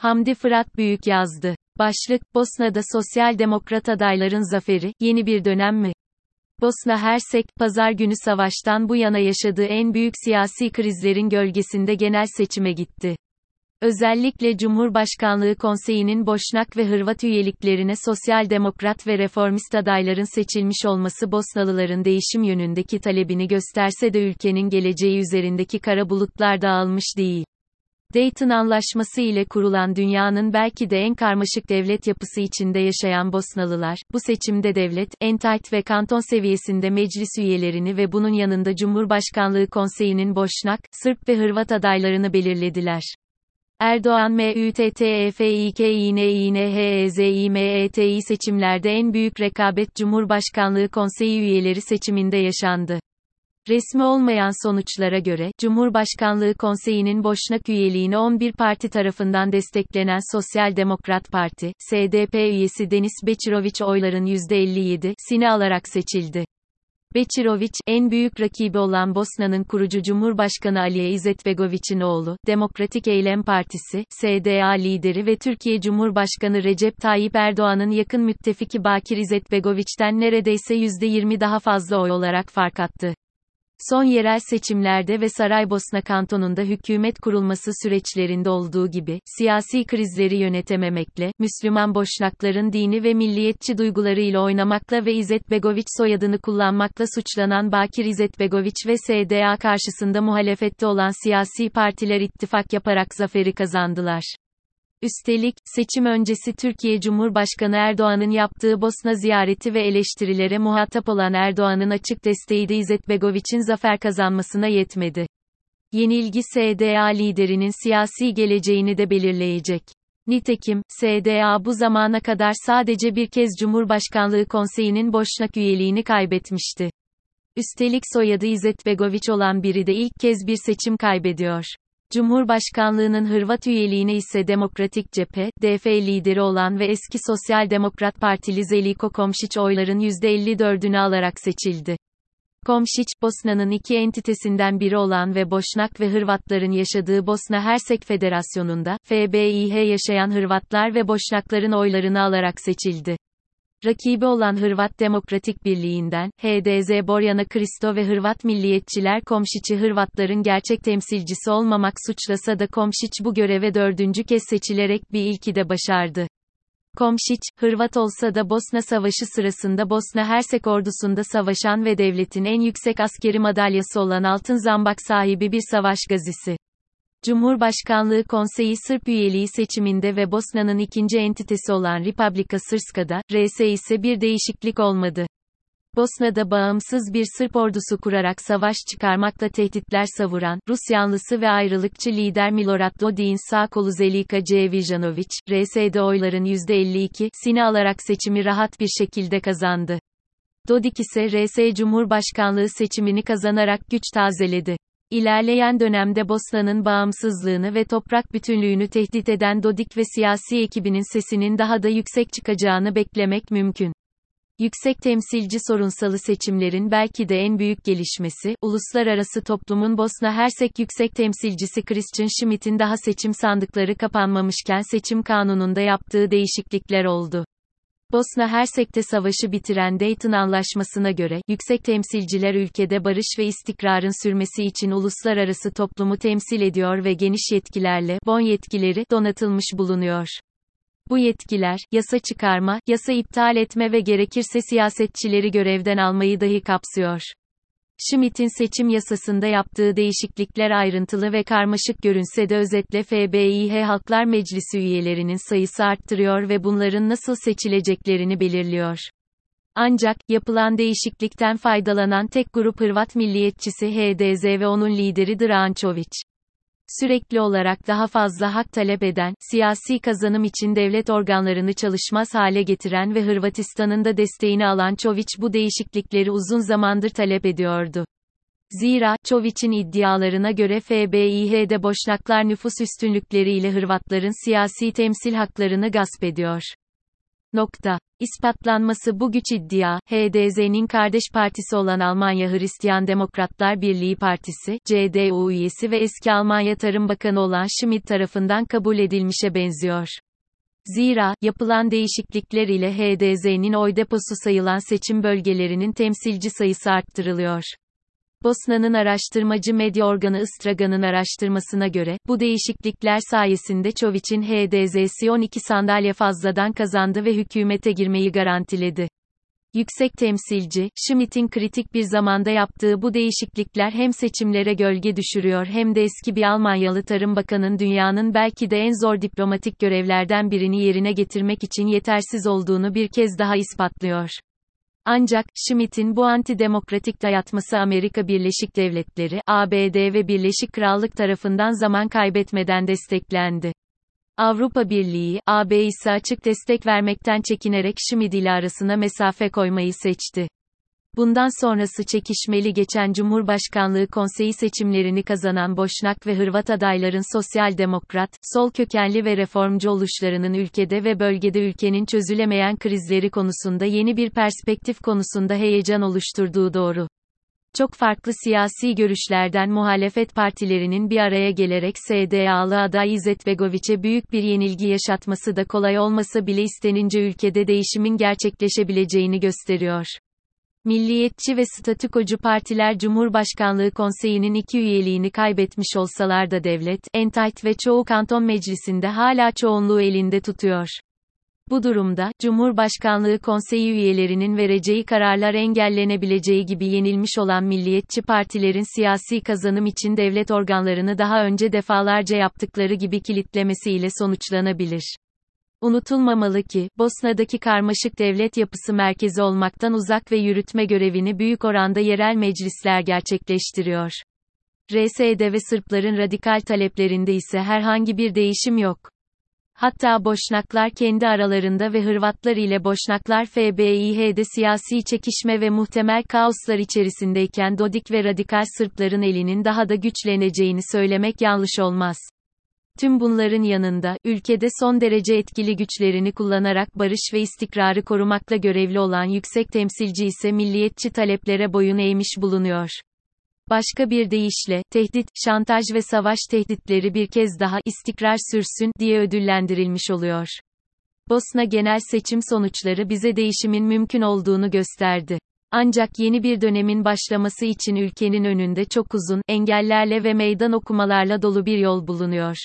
Hamdi Fırat Büyük yazdı. Başlık, Bosna'da sosyal demokrat adayların zaferi, yeni bir dönem mi? Bosna Hersek, pazar günü savaştan bu yana yaşadığı en büyük siyasi krizlerin gölgesinde genel seçime gitti. Özellikle Cumhurbaşkanlığı Konseyi'nin Boşnak ve Hırvat üyeliklerine sosyal demokrat ve reformist adayların seçilmiş olması Bosnalıların değişim yönündeki talebini gösterse de ülkenin geleceği üzerindeki kara bulutlar dağılmış değil. Dayton Anlaşması ile kurulan dünyanın belki de en karmaşık devlet yapısı içinde yaşayan Bosnalılar, bu seçimde devlet, entayt ve kanton seviyesinde meclis üyelerini ve bunun yanında Cumhurbaşkanlığı Konseyi'nin Boşnak, Sırp ve Hırvat adaylarını belirlediler. Erdoğan MÜTTEFİKİNİNHEZİMETİ seçimlerde en büyük rekabet Cumhurbaşkanlığı Konseyi üyeleri seçiminde yaşandı. Resmi olmayan sonuçlara göre, Cumhurbaşkanlığı Konseyi'nin boşnak üyeliğini 11 parti tarafından desteklenen Sosyal Demokrat Parti, SDP üyesi Denis Beçiroviç oyların %57'sini alarak seçildi. Beçiroviç, en büyük rakibi olan Bosna'nın kurucu Cumhurbaşkanı Aliye İzetbegoviç'in oğlu, Demokratik Eylem Partisi, SDA lideri ve Türkiye Cumhurbaşkanı Recep Tayyip Erdoğan'ın yakın müttefiki Bakir İzetbegoviç'ten neredeyse %20 daha fazla oy olarak fark attı. Son yerel seçimlerde ve Saraybosna kantonunda hükümet kurulması süreçlerinde olduğu gibi, siyasi krizleri yönetememekle, Müslüman boşnakların dini ve milliyetçi duygularıyla oynamakla ve İzzet Begoviç soyadını kullanmakla suçlanan Bakir İzzet Begoviç ve SDA karşısında muhalefette olan siyasi partiler ittifak yaparak zaferi kazandılar. Üstelik, seçim öncesi Türkiye Cumhurbaşkanı Erdoğan'ın yaptığı Bosna ziyareti ve eleştirilere muhatap olan Erdoğan'ın açık desteği de İzzet Begoviç'in zafer kazanmasına yetmedi. Yenilgi SDA liderinin siyasi geleceğini de belirleyecek. Nitekim, SDA bu zamana kadar sadece bir kez Cumhurbaşkanlığı Konseyi'nin boşnak üyeliğini kaybetmişti. Üstelik soyadı İzzet Begoviç olan biri de ilk kez bir seçim kaybediyor. Cumhurbaşkanlığının Hırvat üyeliğine ise Demokratik Cephe, DF lideri olan ve eski Sosyal Demokrat Partili Zeliko Komšić oyların %54'ünü alarak seçildi. Komšić, Bosna'nın iki entitesinden biri olan ve Boşnak ve Hırvatların yaşadığı Bosna Hersek Federasyonu'nda, FBİH yaşayan Hırvatlar ve Boşnakların oylarını alarak seçildi. Rakibi olan Hırvat Demokratik Birliği'nden, HDZ Borjana Kristo ve Hırvat milliyetçiler Komšić'i Hırvatların gerçek temsilcisi olmamak suçlasa da Komšić bu göreve dördüncü kez seçilerek bir ilki de başardı. Komšić, Hırvat olsa da Bosna Savaşı sırasında Bosna Hersek ordusunda savaşan ve devletin en yüksek askeri madalyası olan Altın Zambak sahibi bir savaş gazisi. Cumhurbaşkanlığı Konseyi Sırp üyeliği seçiminde ve Bosna'nın ikinci entitesi olan Republika Srpska'da, RS ise bir değişiklik olmadı. Bosna'da bağımsız bir Sırp ordusu kurarak savaş çıkarmakla tehditler savuran, Rus yanlısı ve ayrılıkçı lider Milorad Dodik'in sağ kolu Zelika Cevijanović, RS'de oyların %52'sini alarak seçimi rahat bir şekilde kazandı. Dodik ise RS Cumhurbaşkanlığı seçimini kazanarak güç tazeledi. İlerleyen dönemde Bosna'nın bağımsızlığını ve toprak bütünlüğünü tehdit eden Dodik ve siyasi ekibinin sesinin daha da yüksek çıkacağını beklemek mümkün. Yüksek temsilci sorunsalı seçimlerin belki de en büyük gelişmesi, uluslararası toplumun Bosna Hersek Yüksek Temsilcisi Christian Schmidt'in daha seçim sandıkları kapanmamışken seçim kanununda yaptığı değişiklikler oldu. Bosna Hersek'te savaşı bitiren Dayton Anlaşması'na göre, yüksek temsilciler ülkede barış ve istikrarın sürmesi için uluslararası toplumu temsil ediyor ve geniş yetkilerle, bon yetkileri, donatılmış bulunuyor. Bu yetkiler, yasa çıkarma, yasa iptal etme ve gerekirse siyasetçileri görevden almayı dahi kapsıyor. Schmidt'in seçim yasasında yaptığı değişiklikler ayrıntılı ve karmaşık görünse de özetle FBİH Halklar Meclisi üyelerinin sayısı arttırıyor ve bunların nasıl seçileceklerini belirliyor. Ancak, yapılan değişiklikten faydalanan tek grup Hırvat milliyetçisi HDZ ve onun lideri Dragan Čović sürekli olarak daha fazla hak talep eden, siyasi kazanım için devlet organlarını çalışmaz hale getiren ve Hırvatistan'ın da desteğini alan Çoviç bu değişiklikleri uzun zamandır talep ediyordu. Zira, Çoviç'in iddialarına göre FBİH'de boşnaklar nüfus üstünlükleriyle Hırvatların siyasi temsil haklarını gasp ediyor. Nokta. İspatlanması bu güç iddia, HDZ'nin kardeş partisi olan Almanya Hristiyan Demokratlar Birliği Partisi, CDU üyesi ve eski Almanya Tarım Bakanı olan Schmidt tarafından kabul edilmişe benziyor. Zira, yapılan değişiklikler ile HDZ'nin oy deposu sayılan seçim bölgelerinin temsilci sayısı arttırılıyor. Bosna'nın araştırmacı medya organı Istraga'nın araştırmasına göre, bu değişiklikler sayesinde Çoviç'in HDZ'si 12 sandalye fazladan kazandı ve hükümete girmeyi garantiledi. Yüksek temsilci, Schmidt'in kritik bir zamanda yaptığı bu değişiklikler hem seçimlere gölge düşürüyor hem de eski bir Almanyalı Tarım Bakanı'nın dünyanın belki de en zor diplomatik görevlerden birini yerine getirmek için yetersiz olduğunu bir kez daha ispatlıyor. Ancak, Schmidt'in bu antidemokratik dayatması Amerika Birleşik Devletleri, ABD ve Birleşik Krallık tarafından zaman kaybetmeden desteklendi. Avrupa Birliği, AB ise açık destek vermekten çekinerek Schmidt ile arasına mesafe koymayı seçti. Bundan sonrası çekişmeli geçen Cumhurbaşkanlığı konseyi seçimlerini kazanan Boşnak ve Hırvat adayların sosyal demokrat, sol kökenli ve reformcu oluşlarının ülkede ve bölgede ülkenin çözülemeyen krizleri konusunda yeni bir perspektif konusunda heyecan oluşturduğu doğru. Çok farklı siyasi görüşlerden muhalefet partilerinin bir araya gelerek SDA'lı aday İzzet Begoviç'e büyük bir yenilgi yaşatması da kolay olmasa bile istenince ülkede değişimin gerçekleşebileceğini gösteriyor. Milliyetçi ve statükocu partiler Cumhurbaşkanlığı Konseyi'nin iki üyeliğini kaybetmiş olsalar da devlet, entayt ve çoğu kanton meclisinde hala çoğunluğu elinde tutuyor. Bu durumda, Cumhurbaşkanlığı Konseyi üyelerinin vereceği kararlar engellenebileceği gibi yenilmiş olan milliyetçi partilerin siyasi kazanım için devlet organlarını daha önce defalarca yaptıkları gibi kilitlemesiyle sonuçlanabilir. Unutulmamalı ki, Bosna'daki karmaşık devlet yapısı merkezi olmaktan uzak ve yürütme görevini büyük oranda yerel meclisler gerçekleştiriyor. RSD ve Sırpların radikal taleplerinde ise herhangi bir değişim yok. Hatta Boşnaklar kendi aralarında ve Hırvatlar ile Boşnaklar FBİH'de siyasi çekişme ve muhtemel kaoslar içerisindeyken Dodik ve radikal Sırpların elinin daha da güçleneceğini söylemek yanlış olmaz. Tüm bunların yanında, ülkede son derece etkili güçlerini kullanarak barış ve istikrarı korumakla görevli olan yüksek temsilci ise milliyetçi taleplere boyun eğmiş bulunuyor. Başka bir deyişle, tehdit, şantaj ve savaş tehditleri bir kez daha istikrar sürsün diye ödüllendirilmiş oluyor. Bosna genel seçim sonuçları bize değişimin mümkün olduğunu gösterdi. Ancak yeni bir dönemin başlaması için ülkenin önünde çok uzun, engellerle ve meydan okumalarla dolu bir yol bulunuyor.